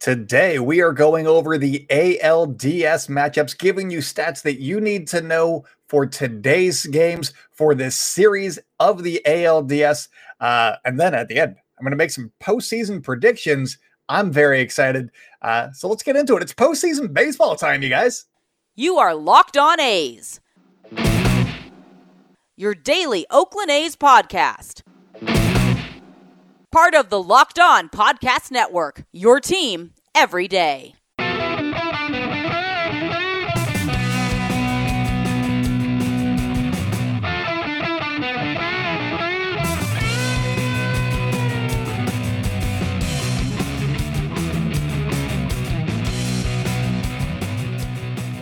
Today, we are going over the ALDS matchups, giving you stats that you need to know for today's games for this series of the ALDS. Uh, and then at the end, I'm going to make some postseason predictions. I'm very excited. Uh, so let's get into it. It's postseason baseball time, you guys. You are locked on A's, your daily Oakland A's podcast part of the Locked On Podcast Network. Your team every day.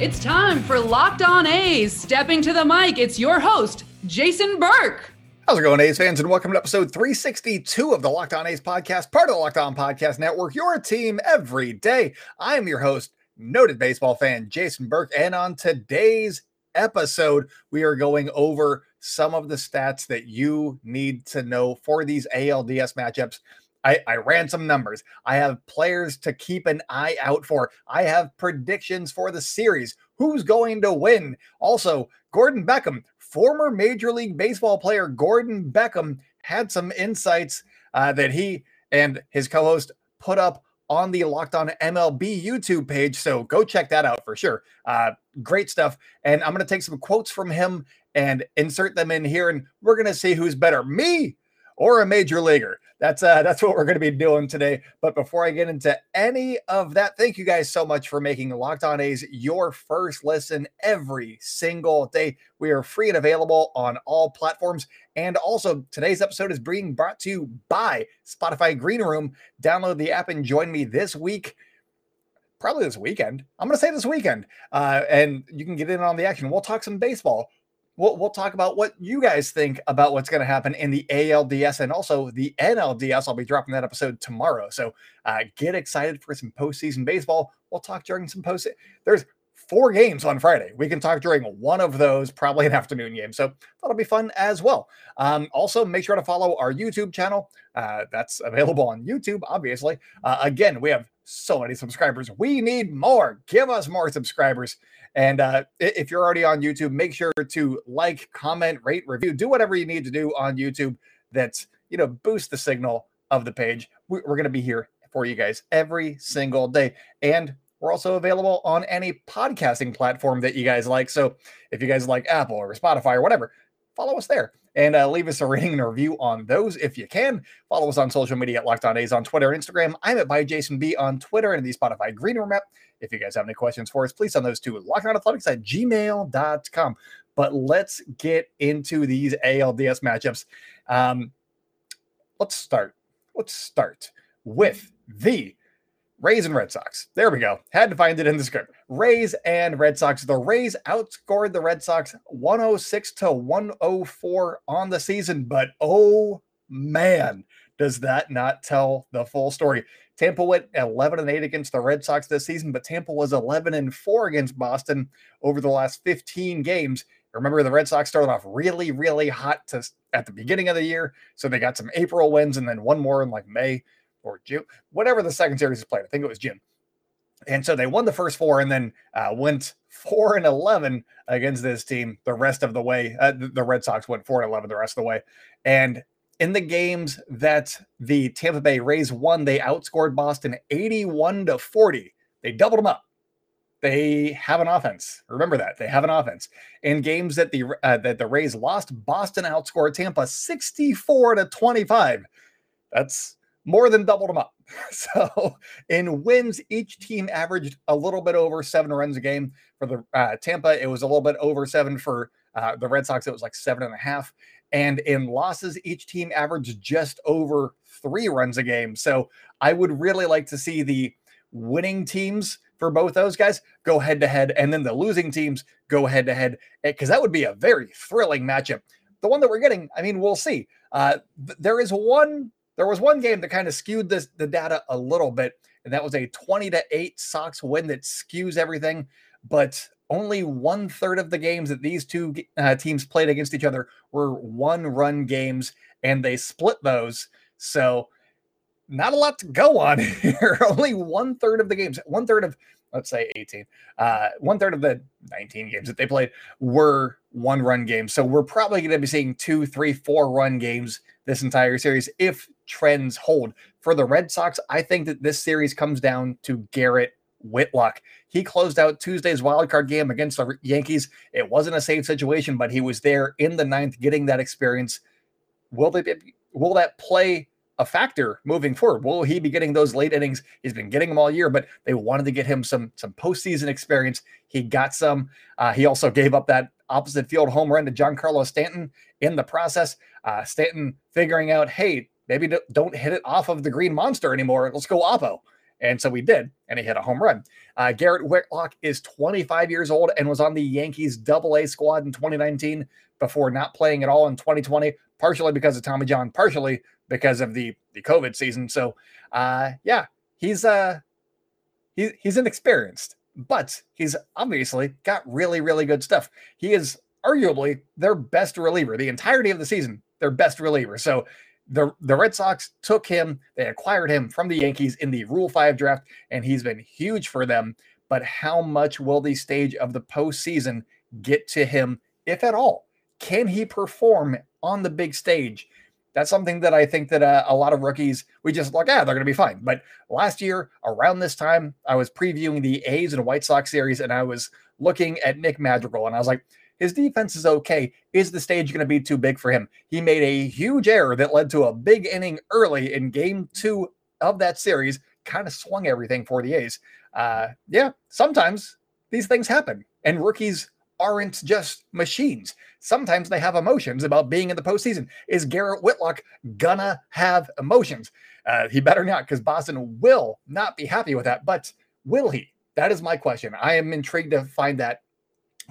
It's time for Locked On A's. Stepping to the mic, it's your host, Jason Burke. How's it going, A's fans? And welcome to episode 362 of the Locked On A's podcast, part of the Locked On Podcast Network, your team every day. I am your host, noted baseball fan Jason Burke. And on today's episode, we are going over some of the stats that you need to know for these ALDS matchups. I, I, ran some numbers. I have players to keep an eye out for. I have predictions for the series. Who's going to win? Also, Gordon Beckham former Major League Baseball player Gordon Beckham had some insights uh, that he and his co host put up on the Locked On MLB YouTube page. So go check that out for sure. Uh, great stuff. And I'm going to take some quotes from him and insert them in here, and we're going to see who's better, me or a major leaguer. That's uh that's what we're going to be doing today. But before I get into any of that, thank you guys so much for making Locked On A's your first listen every single day. We are free and available on all platforms. And also, today's episode is being brought to you by Spotify Green Room. Download the app and join me this week probably this weekend. I'm going to say this weekend, uh, and you can get in on the action. We'll talk some baseball we'll, we'll talk about what you guys think about what's going to happen in the ALDS and also the NLDS. I'll be dropping that episode tomorrow. So uh, get excited for some postseason baseball. We'll talk during some post. There's four games on Friday. We can talk during one of those, probably an afternoon game. So that'll be fun as well. Um, also, make sure to follow our YouTube channel. Uh, that's available on YouTube, obviously. Uh, again, we have so many subscribers. We need more. Give us more subscribers. And uh, if you're already on YouTube, make sure to like, comment, rate, review, do whatever you need to do on YouTube that's, you know, boost the signal of the page. We're going to be here for you guys every single day. And we're also available on any podcasting platform that you guys like. So if you guys like Apple or Spotify or whatever, follow us there and uh, leave us a rating and a review on those if you can. Follow us on social media at Locked On A's on Twitter and Instagram. I'm at by Jason B on Twitter and the Spotify Green Room app. If you guys have any questions for us, please send those to lockedonathletics at gmail.com. But let's get into these ALDS matchups. Um, let's start. Let's start with the Rays and Red Sox. There we go. Had to find it in the script. Rays and Red Sox. The Rays outscored the Red Sox 106 to 104 on the season, but oh man, does that not tell the full story? Tampa went 11 and 8 against the Red Sox this season, but Tampa was 11 and 4 against Boston over the last 15 games. Remember, the Red Sox started off really, really hot to, at the beginning of the year. So they got some April wins and then one more in like May or whatever the second series is played. I think it was June. And so they won the first four and then uh, went four and 11 against this team the rest of the way. Uh, the Red Sox went four and 11 the rest of the way. And in the games that the Tampa Bay Rays won, they outscored Boston 81 to 40. They doubled them up. They have an offense. Remember that they have an offense. In games that the uh, that the Rays lost, Boston outscored Tampa 64 to 25. That's more than doubled them up. So in wins, each team averaged a little bit over seven runs a game. For the uh, Tampa, it was a little bit over seven. For uh, the Red Sox, it was like seven and a half. And in losses, each team averaged just over three runs a game. So I would really like to see the winning teams for both those guys go head to head, and then the losing teams go head to head, because that would be a very thrilling matchup. The one that we're getting, I mean, we'll see. Uh, th- there is one, there was one game that kind of skewed this the data a little bit, and that was a 20 to 8 Sox win that skews everything. But only one third of the games that these two uh, teams played against each other were one run games, and they split those. So not a lot to go on here. Only one third of the games, one third of let's say 18, uh, one third of the 19 games that they played were one run games. So we're probably going to be seeing two, three, four run games this entire series if trends hold. For the Red Sox, I think that this series comes down to Garrett Whitlock. He closed out Tuesday's wildcard game against the Yankees. It wasn't a safe situation, but he was there in the ninth, getting that experience. Will they be, will that play a factor moving forward. Will he be getting those late innings? He's been getting them all year, but they wanted to get him some some postseason experience. He got some. Uh, he also gave up that opposite field home run to Giancarlo Stanton in the process. Uh, Stanton figuring out, hey, maybe don't hit it off of the green monster anymore. Let's go Oppo. And so we did, and he hit a home run. Uh, Garrett Whitlock is 25 years old and was on the Yankees double A squad in 2019 before not playing at all in 2020, partially because of Tommy John, partially because of the the COVID season. So uh yeah, he's uh he's inexperienced, but he's obviously got really, really good stuff. He is arguably their best reliever the entirety of the season, their best reliever. So the the Red Sox took him, they acquired him from the Yankees in the Rule 5 draft, and he's been huge for them. But how much will the stage of the postseason get to him, if at all? Can he perform on the big stage? That's something that I think that uh, a lot of rookies we just like, yeah, they're going to be fine. But last year around this time, I was previewing the A's and White Sox series, and I was looking at Nick Madrigal, and I was like, his defense is okay. Is the stage going to be too big for him? He made a huge error that led to a big inning early in Game Two of that series. Kind of swung everything for the A's. Uh, yeah, sometimes these things happen, and rookies aren't just machines. Sometimes they have emotions about being in the postseason. Is Garrett Whitlock gonna have emotions? Uh, he better not, because Boston will not be happy with that. But will he? That is my question. I am intrigued to find that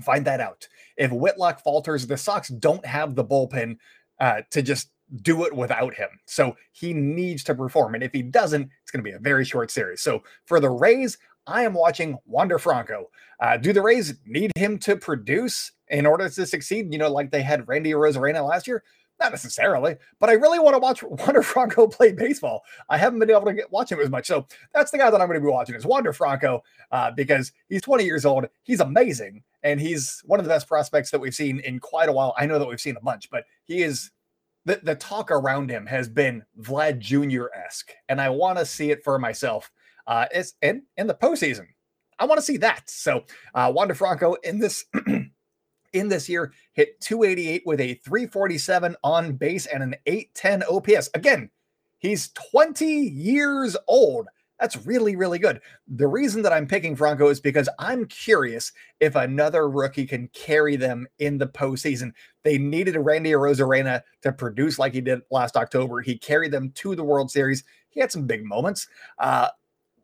find that out. If Whitlock falters, the Sox don't have the bullpen uh, to just do it without him. So he needs to perform. And if he doesn't, it's going to be a very short series. So for the Rays, I am watching Wander Franco. Uh, do the Rays need him to produce in order to succeed? You know, like they had Randy Arozarena last year? Not necessarily, but I really want to watch Wander Franco play baseball. I haven't been able to get, watch him as much. So that's the guy that I'm going to be watching is Wander Franco uh, because he's 20 years old. He's amazing. And he's one of the best prospects that we've seen in quite a while. I know that we've seen a bunch, but he is the, the talk around him has been Vlad Jr. esque. And I want to see it for myself uh, is in in the postseason. I want to see that. So uh, Wander Franco in this in this year hit 288 with a 347 on base and an 810 OPS. Again, he's 20 years old. That's really, really good. The reason that I'm picking Franco is because I'm curious if another rookie can carry them in the postseason. They needed Randy Arozarena to produce like he did last October. He carried them to the World Series. He had some big moments. Uh,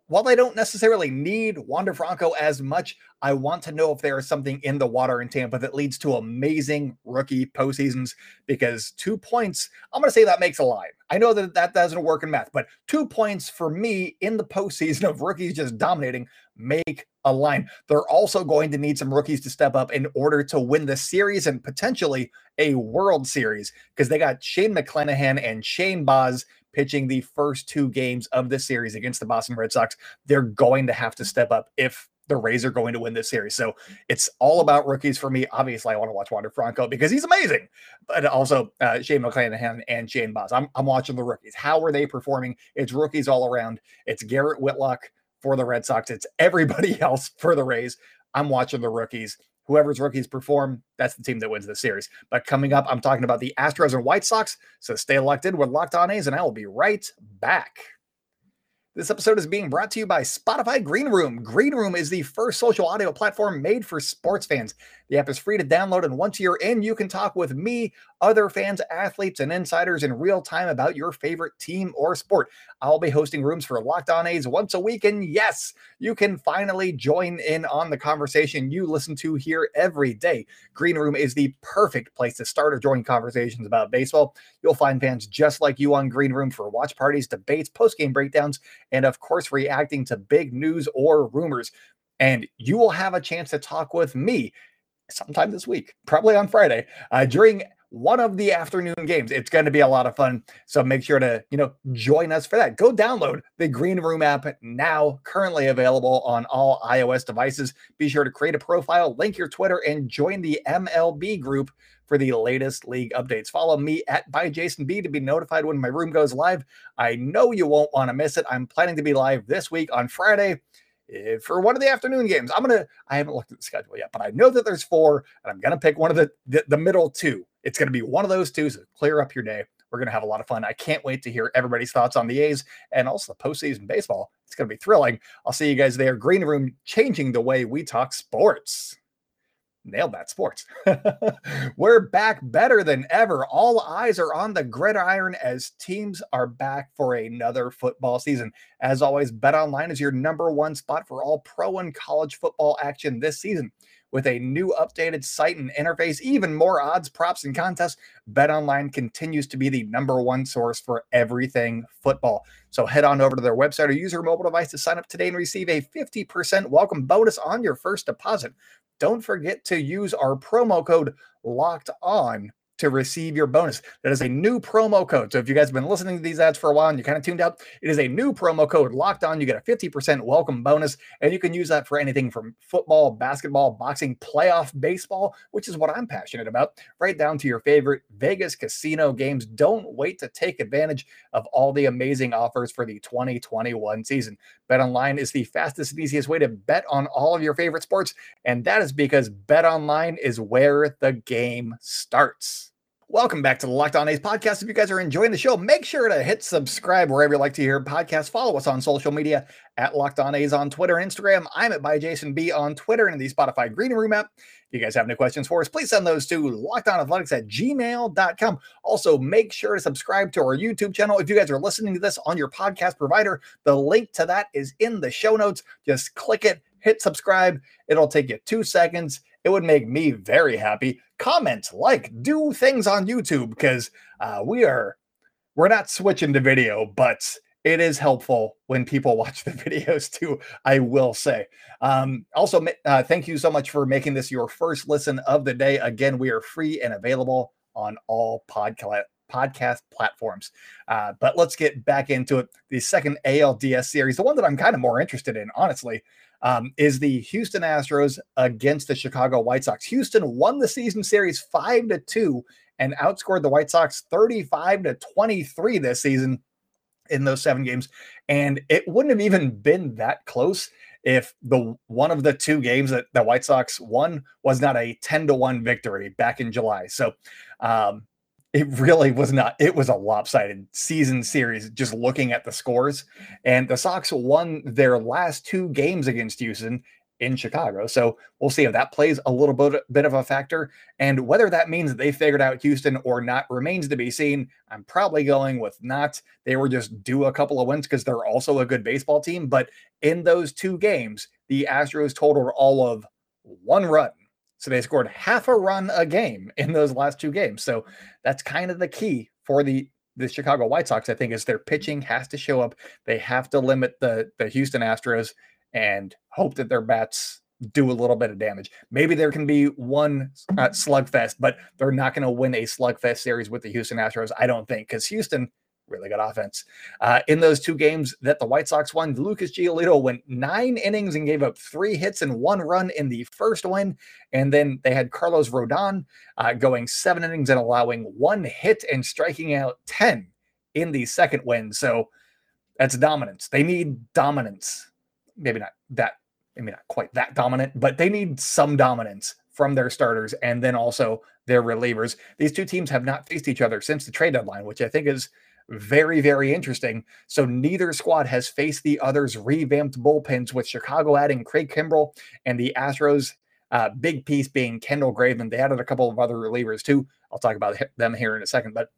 while I don't necessarily need Wander Franco as much, I want to know if there is something in the water in Tampa that leads to amazing rookie postseasons because two points, I'm going to say that makes a line. I know that that doesn't work in math, but two points for me in the postseason of rookies just dominating make a line. They're also going to need some rookies to step up in order to win the series and potentially a World Series because they got Shane McClanahan and Shane Baz pitching the first two games of this series against the Boston Red Sox. They're going to have to step up if the Rays are going to win this series. So it's all about rookies for me. Obviously, I want to watch Wander Franco because he's amazing, but also uh, Shane McClanahan and Shane Baz. I'm, I'm watching the rookies. How are they performing? It's rookies all around. It's Garrett Whitlock for the Red Sox. It's everybody else for the Rays. I'm watching the rookies whoever's rookies perform, that's the team that wins the series. But coming up, I'm talking about the Astros and White Sox. So stay locked in with Locked On A's, and I will be right back. This episode is being brought to you by Spotify Green Room. Green Room is the first social audio platform made for sports fans. The app is free to download, and once you're in, you can talk with me, other fans, athletes, and insiders in real time about your favorite team or sport. I'll be hosting rooms for Locked On A's once a week, and yes, you can finally join in on the conversation you listen to here every day. Green Room is the perfect place to start or join conversations about baseball. You'll find fans just like you on Green Room for watch parties, debates, post-game breakdowns, and of course, reacting to big news or rumors. And you will have a chance to talk with me sometime this week, probably on Friday, uh, during one of the afternoon games. It's going to be a lot of fun. So make sure to, you know, join us for that. Go download the Green Room app now, currently available on all iOS devices. Be sure to create a profile, link your Twitter, and join the MLB group for the latest league updates. Follow me at by Jason B to be notified when my room goes live. I know you won't want to miss it. I'm planning to be live this week on Friday Eh, for one of the afternoon games. I'm gonna. I haven't looked at the schedule yet, but I know that there's four, and I'm gonna pick one of the the, the middle two. It's gonna be one of those two. So clear up your day. We're gonna have a lot of fun. I can't wait to hear everybody's thoughts on the A's and also the postseason baseball. It's gonna be thrilling. I'll see you guys there. Green Room changing the way we talk sports nailed that sports. We're back better than ever. All eyes are on the gridiron as teams are back for another football season. As always, Bet Online is your number one spot for all pro and college football action this season. With a new updated site and interface, even more odds, props, and contests, BetOnline continues to be the number one source for everything football. So head on over to their website or use your mobile device to sign up today and receive a 50% welcome bonus on your first deposit don't forget to use our promo code locked on to receive your bonus. That is a new promo code. So if you guys have been listening to these ads for a while and you kind of tuned out, it is a new promo code locked on. You get a 50% welcome bonus, and you can use that for anything from football, basketball, boxing, playoff baseball, which is what I'm passionate about, right down to your favorite Vegas casino games. Don't wait to take advantage of all the amazing offers for the 2021 season. Bet online is the fastest and easiest way to bet on all of your favorite sports, and that is because Bet online is where the game starts. Welcome back to the Locked On A's podcast. If you guys are enjoying the show, make sure to hit subscribe wherever you like to hear podcasts. Follow us on social media at Locked On A's on Twitter and Instagram. I'm at by Jason B on Twitter and in the Spotify Green Room app. If you guys have any questions for us, please send those to lockedonathletics at gmail.com. Also, make sure to subscribe to our YouTube channel. If you guys are listening to this on your podcast provider, the link to that is in the show notes. Just click it, hit subscribe. It'll take you two seconds. It would make me very happy. Comment, like, do things on YouTube because uh, we are we're not switching to video, but it is helpful when people watch the videos too. I will say. Um, also, uh, thank you so much for making this your first listen of the day. Again, we are free and available on all podcast podcast platforms. Uh, but let's get back into it. The second ALDS series, the one that I'm kind of more interested in, honestly um, is the Houston Astros against the Chicago White Sox. Houston won the season series five to two and outscored the White Sox 35 to 23 this season in those seven games. And it wouldn't have even been that close if the one of the two games that the White Sox won was not a 10 to 1 victory back in July. So um, it really was not. It was a lopsided season series just looking at the scores. And the Sox won their last two games against Houston in Chicago. So we'll see if that plays a little bit, bit of a factor. And whether that means that they figured out Houston or not remains to be seen. I'm probably going with not. They were just due a couple of wins because they're also a good baseball team. But in those two games, the Astros totaled all of one run so they scored half a run a game in those last two games. So that's kind of the key for the the Chicago White Sox. I think is their pitching has to show up. They have to limit the the Houston Astros and hope that their bats do a little bit of damage. Maybe there can be one uh, slugfest, but they're not going to win a slugfest series with the Houston Astros. I don't think because Houston really good offense. Uh, in those two games that the White Sox won, Lucas Giolito went nine innings and gave up three hits and one run in the first win. And then they had Carlos Rodon uh, going seven innings and allowing one hit and striking out 10 in the second win. So that's dominance. They need dominance. Maybe not that, maybe not quite that dominant, but they need some dominance from their starters and then also their relievers. These two teams have not faced each other since the trade deadline, which I think is very, very interesting. So neither squad has faced the other's revamped bullpens, with Chicago adding Craig Kimbrel and the Astros. Uh, big piece being Kendall Graveman. They added a couple of other relievers too. I'll talk about them here in a second. But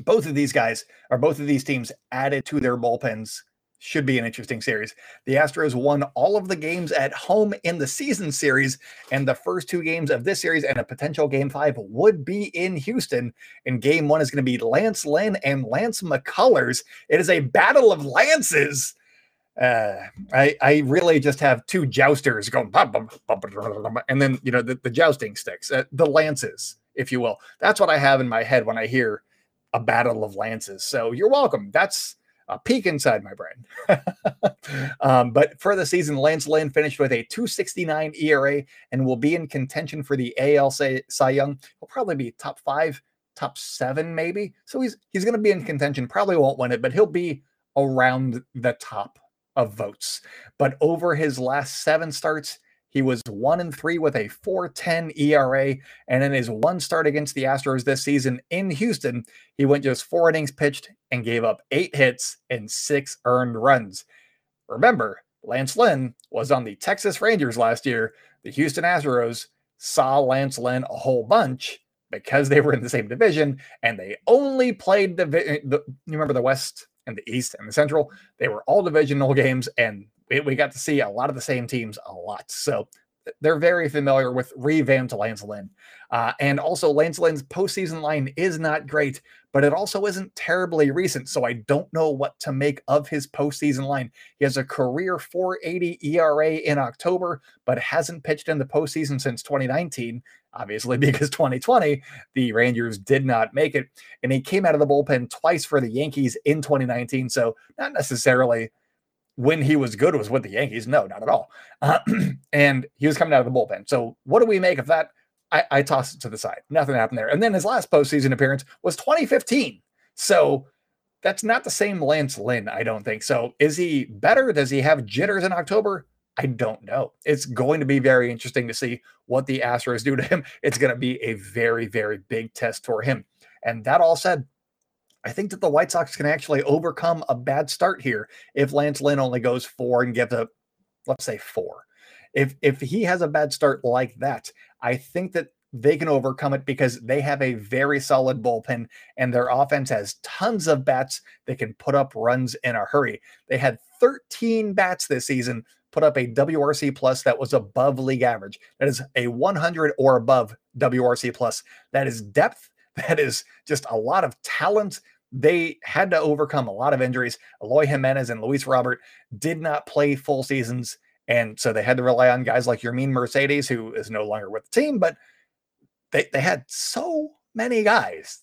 both of these guys, or both of these teams, added to their bullpens should be an interesting series. The Astros won all of the games at home in the season series, and the first two games of this series and a potential game five would be in Houston. And game one is going to be Lance Lynn and Lance McCullers. It is a battle of lances. Uh, I I really just have two jousters going, and then you know the, the jousting sticks, uh, the lances if you will. That's what I have in my head when I hear a battle of lances. So you're welcome. That's a peek inside my brain. um, but for the season, Lance Lynn finished with a 269 ERA and will be in contention for the AL Cy, Young. He'll probably be top five, top seven, maybe. So he's he's going to be in contention. Probably won't win it, but he'll be around the top of votes. But over his last seven starts, he was one and three with a 410 ERA. And in his one start against the Astros this season in Houston, he went just four innings pitched and gave up eight hits and six earned runs. Remember, Lance Lynn was on the Texas Rangers last year. The Houston Astros saw Lance Lynn a whole bunch because they were in the same division and they only played the, the you remember the West and the East and the Central. They were all divisional games and we, got to see a lot of the same teams a lot. So they're very familiar with revamped Lance. Uh, and also, Lance postseason line is not great, but it also isn't terribly recent. So I don't know what to make of his postseason line. He has a career 480 ERA in October, but hasn't pitched in the postseason since 2019. Obviously, because 2020, the Rangers did not make it. And he came out of the bullpen twice for the Yankees in 2019. So, not necessarily when he was good was with the Yankees. No, not at all. Uh, and he was coming out of the bullpen. So what do we make of that? I, I tossed it to the side. Nothing happened there. And then his last postseason appearance was 2015. So that's not the same Lance Lynn, I don't think. So is he better? Does he have jitters in October? I don't know. It's going to be very interesting to see what the Astros do to him. It's going to be a very, very big test for him. And that all said, I think that the White Sox can actually overcome a bad start here if Lance Lynn only goes four and gets a, let's say four. If if he has a bad start like that, I think that they can overcome it because they have a very solid bullpen and their offense has tons of bats that can put up runs in a hurry. They had 13 bats this season put up a WRC plus that was above league average. That is a 100 or above WRC plus. That is depth. That is just a lot of talent they had to overcome a lot of injuries. Eloy Jimenez and Luis Robert did not play full seasons. And so they had to rely on guys like Yermin Mercedes, who is no longer with the team, but they, they had so many guys.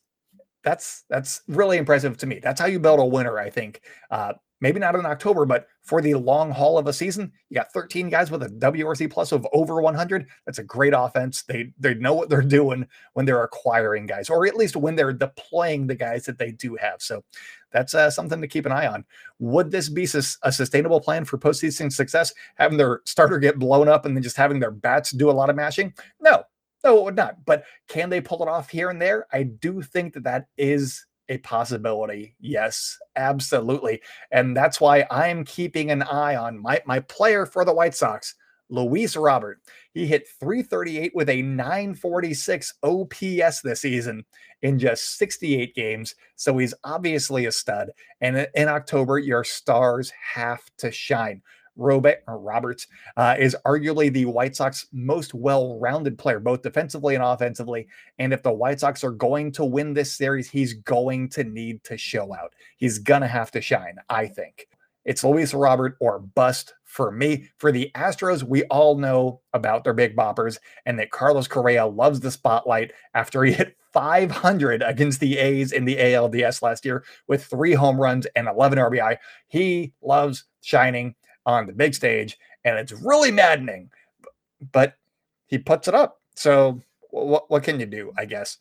That's that's really impressive to me. That's how you build a winner, I think. Uh, maybe not in October, but for the long haul of a season, you got 13 guys with a WRC plus of over 100. That's a great offense. They they know what they're doing when they're acquiring guys, or at least when they're deploying the guys that they do have. So that's uh, something to keep an eye on. Would this be a sustainable plan for postseason success? Having their starter get blown up and then just having their bats do a lot of mashing? No, no, it would not. But can they pull it off here and there? I do think that that is a possibility. Yes, absolutely. And that's why I'm keeping an eye on my, my player for the White Sox, Luis Robert. He hit 338 with a 946 OPS this season in just 68 games. So he's obviously a stud. And in October, your stars have to shine. Robert Roberts uh, is arguably the White Sox most well-rounded player, both defensively and offensively. And if the White Sox are going to win this series, he's going to need to show out. He's gonna have to shine, I think. It's Luis Robert or bust for me. For the Astros, we all know about their big boppers and that Carlos Correa loves the spotlight after he hit 500 against the A's in the ALDS last year with three home runs and 11 RBI. He loves shining on the big stage, and it's really maddening. But he puts it up. So what what can you do? I guess.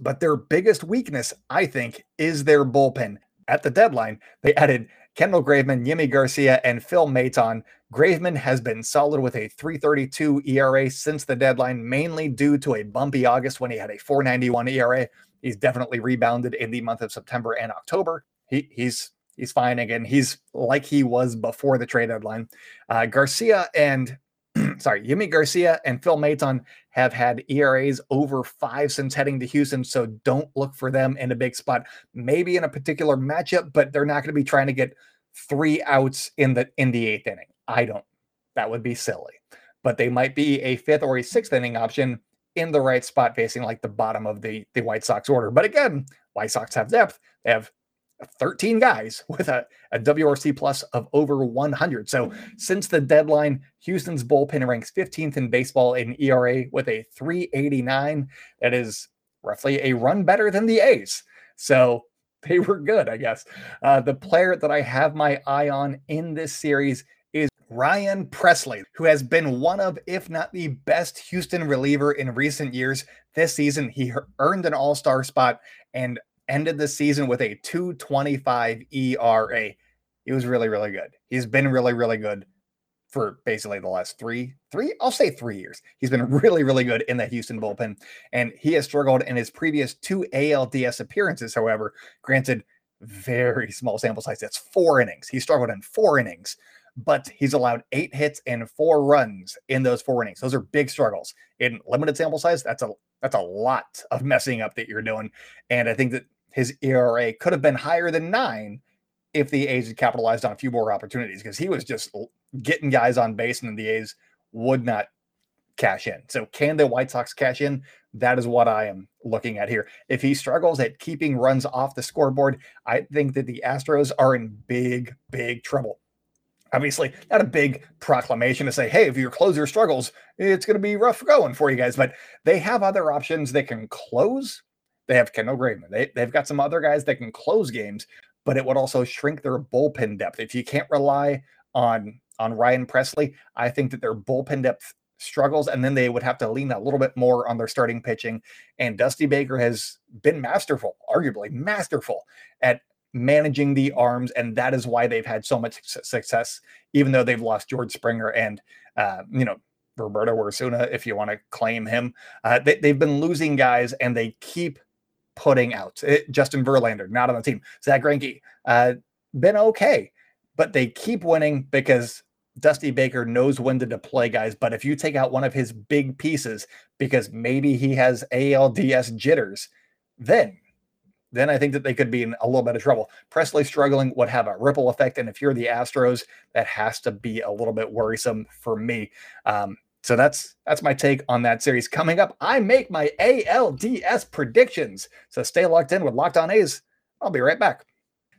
But their biggest weakness, I think, is their bullpen. At the deadline, they added Kendall Graveman, Yimi Garcia, and Phil Maton. Graveman has been solid with a 332 ERA since the deadline, mainly due to a bumpy August when he had a 491 ERA. He's definitely rebounded in the month of September and October. He, he's he's fine again. He's like he was before the trade deadline. Uh, Garcia and sorry, Yimi Garcia and Phil Maton have had ERAs over five since heading to Houston, so don't look for them in a big spot. Maybe in a particular matchup, but they're not going to be trying to get three outs in the in the eighth inning. I don't. That would be silly. But they might be a fifth or a sixth inning option in the right spot, facing like the bottom of the the White Sox order. But again, White Sox have depth. They have 13 guys with a, a WRC plus of over 100. So since the deadline, Houston's bullpen ranks 15th in baseball in ERA with a 389. That is roughly a run better than the A's. So they were good, I guess. Uh, the player that I have my eye on in this series is Ryan Pressly, who has been one of, if not the best Houston reliever in recent years. This season, he earned an all star spot and ended the season with a 225 ERA. He was really, really good. He's been really, really good for basically the last three, three, I'll say three years. He's been really, really good in the Houston bullpen, and he has struggled in his previous two ALDS appearances. However, granted, very small sample size. That's four innings. He struggled in four innings, but he's allowed eight hits and four runs in those four innings. Those are big struggles in limited sample size. That's a that's a lot of messing up that you're doing, and I think that his ERA could have been higher than nine if the A's had capitalized on a few more opportunities because he was just getting guys on base and the A's would not cash in. So can the White Sox cash in? That is what I am looking at here. If he struggles at keeping runs off the scoreboard, I think that the Astros are in big, big trouble. Obviously, not a big proclamation to say, hey, if your closer struggles, it's going to be rough going for you guys. But they have other options that can close. They have Kendall Graveman. They, they've got some other guys that can close games, but it would also shrink their bullpen depth. If you can't rely on on Ryan Pressly, I think that their bullpen depth struggles, and then they would have to lean a little bit more on their starting pitching. And Dusty Baker has been masterful, arguably masterful at managing the arms, and that is why they've had so much success, even though they've lost George Springer and uh, you know Roberto Osuna, if you want to claim him. Uh, they, have been losing guys, and they keep putting out it, Justin Verlander, not on the team. Zack Greinke, uh, been okay, but they keep winning because Dusty Baker knows when to deploy guys, but if you take out one of his big pieces because maybe he has ALDS jitters, then then I think that they could be in a little bit of trouble. Pressly struggling would have a ripple effect, and if you're the Astros, that has to be a little bit worrisome for me. Um, so that's that's my take on that series. Coming up, I make my ALDS predictions. So stay locked in with Locked On A's. I'll be right back.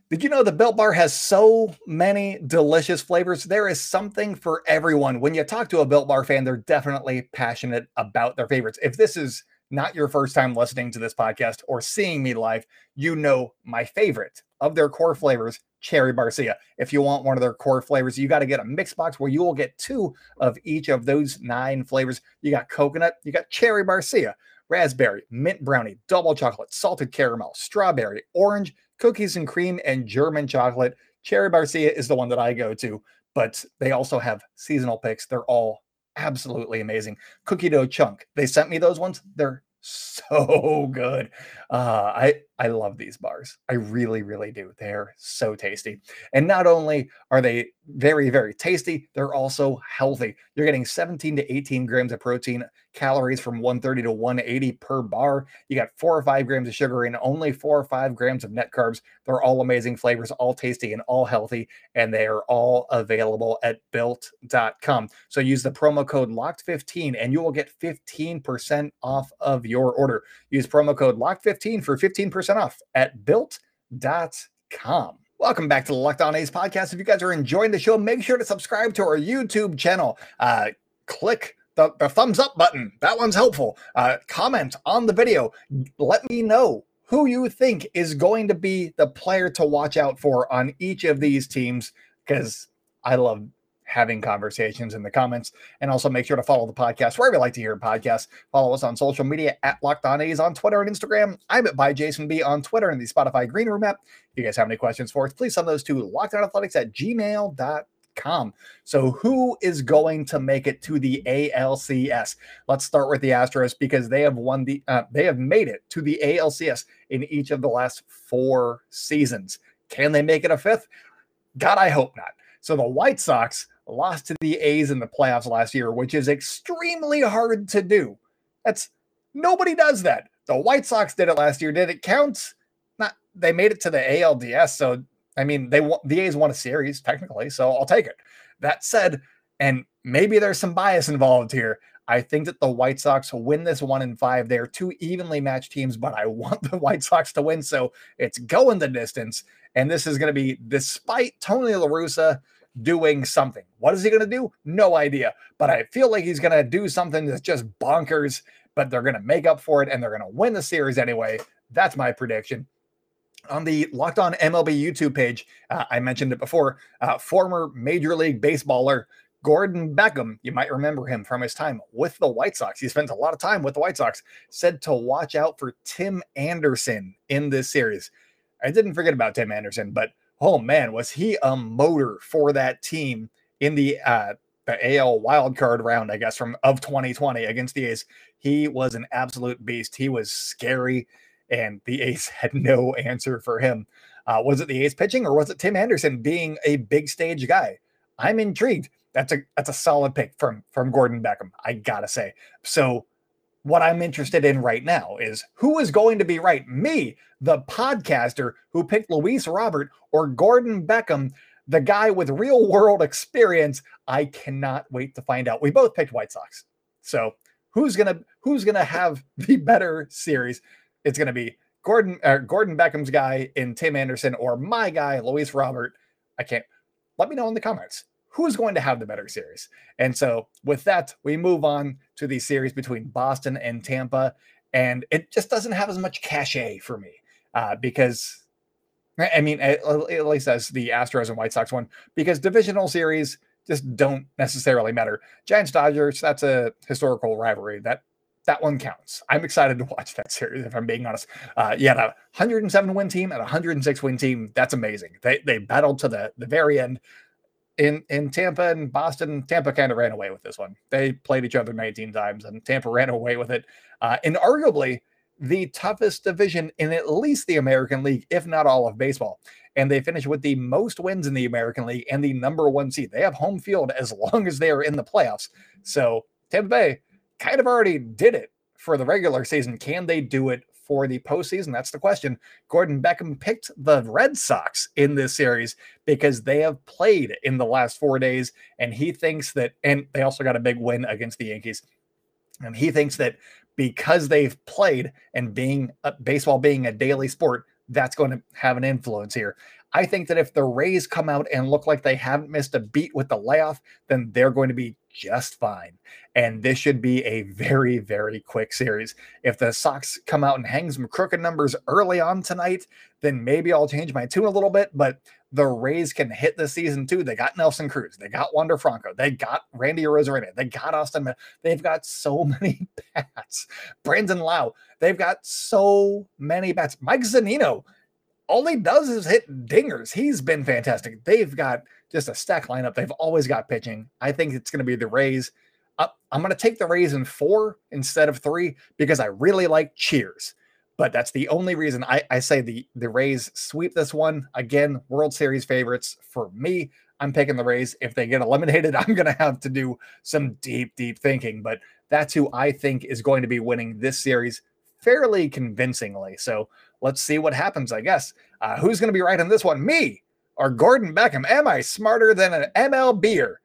Did you know the Built Bar has so many delicious flavors? There is something for everyone. When you talk to a Built Bar fan, they're definitely passionate about their favorites. If this is not your first time listening to this podcast or seeing me live, you know my favorite of their core flavors, Cherry Barcia. If you want one of their core flavors, you got to get a mix box where you will get two of each of those nine flavors. You got coconut, you got Cherry Barcia, raspberry, mint brownie, double chocolate, salted caramel, strawberry, orange, cookies and cream, and German chocolate. Cherry Barcia is the one that I go to, but they also have seasonal picks. They're all absolutely amazing. Cookie dough chunk. They sent me those ones. They're so good. Uh, I I love these bars. I really, really do. They're so tasty. And not only are they very, very tasty, they're also healthy. You're getting 17 to 18 grams of protein, calories from 130 to 180 per bar. You got four or five grams of sugar and only four or five grams of net carbs. They're all amazing flavors, all tasty and all healthy. And they are all available at built.com. So use the promo code LOCKED15 and you will get 15% off of your order. Use promo code LOCKED15 for 15% 10% off at built.com. Welcome back to the Locked On A's podcast. If you guys are enjoying the show, make sure to subscribe to our YouTube channel. Uh, click the, the, thumbs up button. That one's helpful. Uh, comment on the video. Let me know who you think is going to be the player to watch out for on each of these teams because I love having conversations in the comments. And also make sure to follow the podcast wherever you like to hear podcasts. Follow us on social media at Locked On A's on Twitter and Instagram. I'm at by Jason B on Twitter and the Spotify Green Room app. If you guys have any questions for us, please send those to lockedonathletics at gmail.com. So, who is going to make it to the ALCS? Let's start with the Astros because they have won the, uh, they have made it to the ALCS in each of the last four seasons. Can they make it a fifth? God, I hope not. So the White Sox lost to the A's in the playoffs last year, which is extremely hard to do. That's nobody does that. The White Sox did it last year. Did it count? Not they made it to the ALDS. So I mean, they the A's won a series technically, so I'll take it. That said, and maybe there's some bias involved here. I think that the White Sox win this one in five. They're two evenly matched teams, but I want the White Sox to win. So it's going the distance. And this is going to be, despite Tony La Russa doing something. What is he going to do? No idea. But I feel like he's going to do something that's just bonkers but they're going to make up for it and they're going to win the series anyway. That's my prediction. On the Locked On MLB YouTube page, uh, I mentioned it before. Uh, former Major League Baseballer Gordon Beckham, you might remember him from his time with the White Sox. He spent a lot of time with the White Sox, said to watch out for Tim Anderson in this series. I didn't forget about Tim Anderson, but oh man, was he a motor for that team in the uh the AL wild card round, I guess, from of 2020 against the A's. He was an absolute beast. He was scary, and the A's had no answer for him. Uh, was it the A's pitching or was it Tim Anderson being a big stage guy? I'm intrigued. That's a that's a solid pick from from Gordon Beckham. I gotta say. So what I'm interested in right now is who is going to be right? Me, the podcaster who picked Luis Robert or Gordon Beckham, the guy with real world experience. I cannot wait to find out. We both picked White Sox. So who's gonna who's gonna have the better series? It's gonna be Gordon uh, Gordon Beckham's guy in Tim Anderson or my guy Luis Robert. I can't. Let me know in the comments who's going to have the better series. And so with that, we move on to the series between Boston and Tampa, and it just doesn't have as much cachet for me uh, because. I mean, at, at least as the Astros and White Sox one, because divisional series just don't necessarily matter. Giants Dodgers, that's a historical rivalry. That that one counts. I'm excited to watch that series. If I'm being honest, uh, you had a 107 win team and a 106 win team. That's amazing. They they battled to the the very end in in Tampa and Boston, Tampa kind of ran away with this one. They played each other 19 times, and Tampa ran away with it. Uh, in arguably the toughest division in at least the American League, if not all of baseball. And they finished with the most wins in the American League and the number one seed. They have home field as long as they are in the playoffs. So Tampa Bay kind of already did it for the regular season. Can they do it for the postseason? That's the question. Gordon Beckham picked the Red Sox in this series because they have played in the last four days, and he thinks that, and they also got a big win against the Yankees. And he thinks that because they've played and being uh, baseball being a daily sport, that's going to have an influence here. I think that if the Rays come out and look like they haven't missed a beat with the layoff, then they're going to be just fine. And this should be a very, very quick series. If the Sox come out and hang some crooked numbers early on tonight, then maybe I'll change my tune a little bit. But the Rays can hit the season too. They got Nelson Cruz, they got Wander Franco, they got Randy Arozarena, they got Austin. They've got so many bats. Brandon Lowe, they've got so many bats. Mike Zunino all he does is hit dingers. He's been fantastic. They've got just a stack lineup. They've always got pitching. I think it's going to be the Rays. Uh, I'm going to take the Rays in four instead of three because I really like Cheers. But that's the only reason I, I say the the Rays sweep this one again. World Series favorites for me. I'm picking the Rays. If they get eliminated, I'm going to have to do some deep, deep thinking. But that's who I think is going to be winning this series fairly convincingly. So let's see what happens, I guess. Uh, who's going to be right on this one? Me or Gordon Beckham? Am I smarter than an MLBer?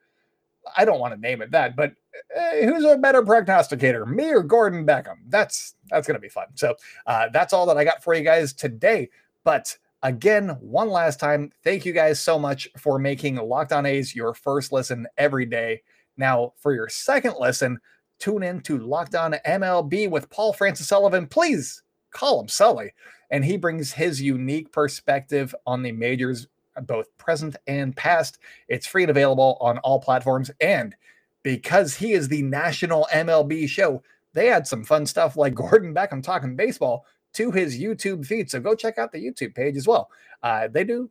I don't want to name it that, but uh, who's a better prognosticator, me or Gordon Beckham? That's that's going to be fun. So uh, that's all that I got for you guys today. But again, one last time, thank you guys so much for making Locked On A's your first listen every day. Now, for your second listen, tune in to Locked On MLB with Paul Francis Sullivan. Please call him Sully. And he brings his unique perspective on the majors, both present and past. It's free and available on all platforms. And because he is the national MLB show, they had some fun stuff like Gordon Beckham talking baseball to his YouTube feed. So go check out the YouTube page as well. Uh, they do,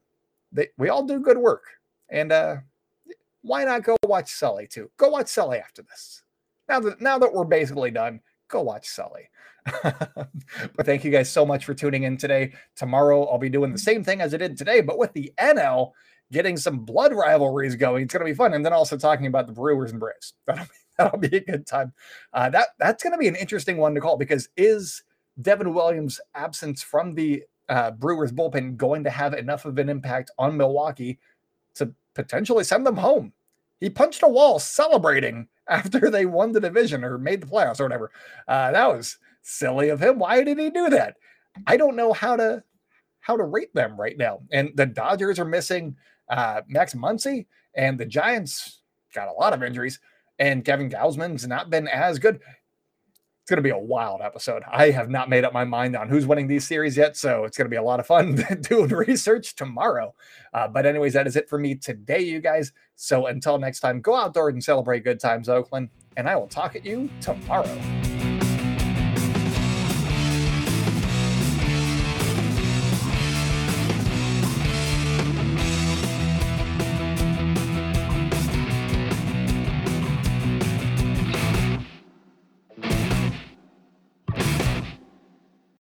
they, we all do good work. And uh, why not go watch Sully too? Go watch Sully after this. Now that now that we're basically done, go watch Sully. but thank you guys so much for tuning in today. Tomorrow I'll be doing the same thing as I did today, but with the NL getting some blood rivalries going. It's going to be fun, and then also talking about the Brewers and Braves. That'll be, that'll be a good time. Uh, that that's going to be an interesting one to call because is Devin Williams' absence from the uh, Brewers bullpen going to have enough of an impact on Milwaukee to potentially send them home? He punched a wall celebrating after they won the division or made the playoffs or whatever. Uh, that was silly of him. Why did he do that? I don't know how to how to rate them right now. And the Dodgers are missing uh, Max Muncy, and the Giants got a lot of injuries, and Kevin Gausman's not been as good. It's going to be a wild episode. I have not made up my mind on who's winning these series yet, so it's going to be a lot of fun doing research tomorrow. Uh, but anyways, that is it for me today, you guys. So until next time, go outdoors and celebrate good times, Oakland, and I will talk at you tomorrow.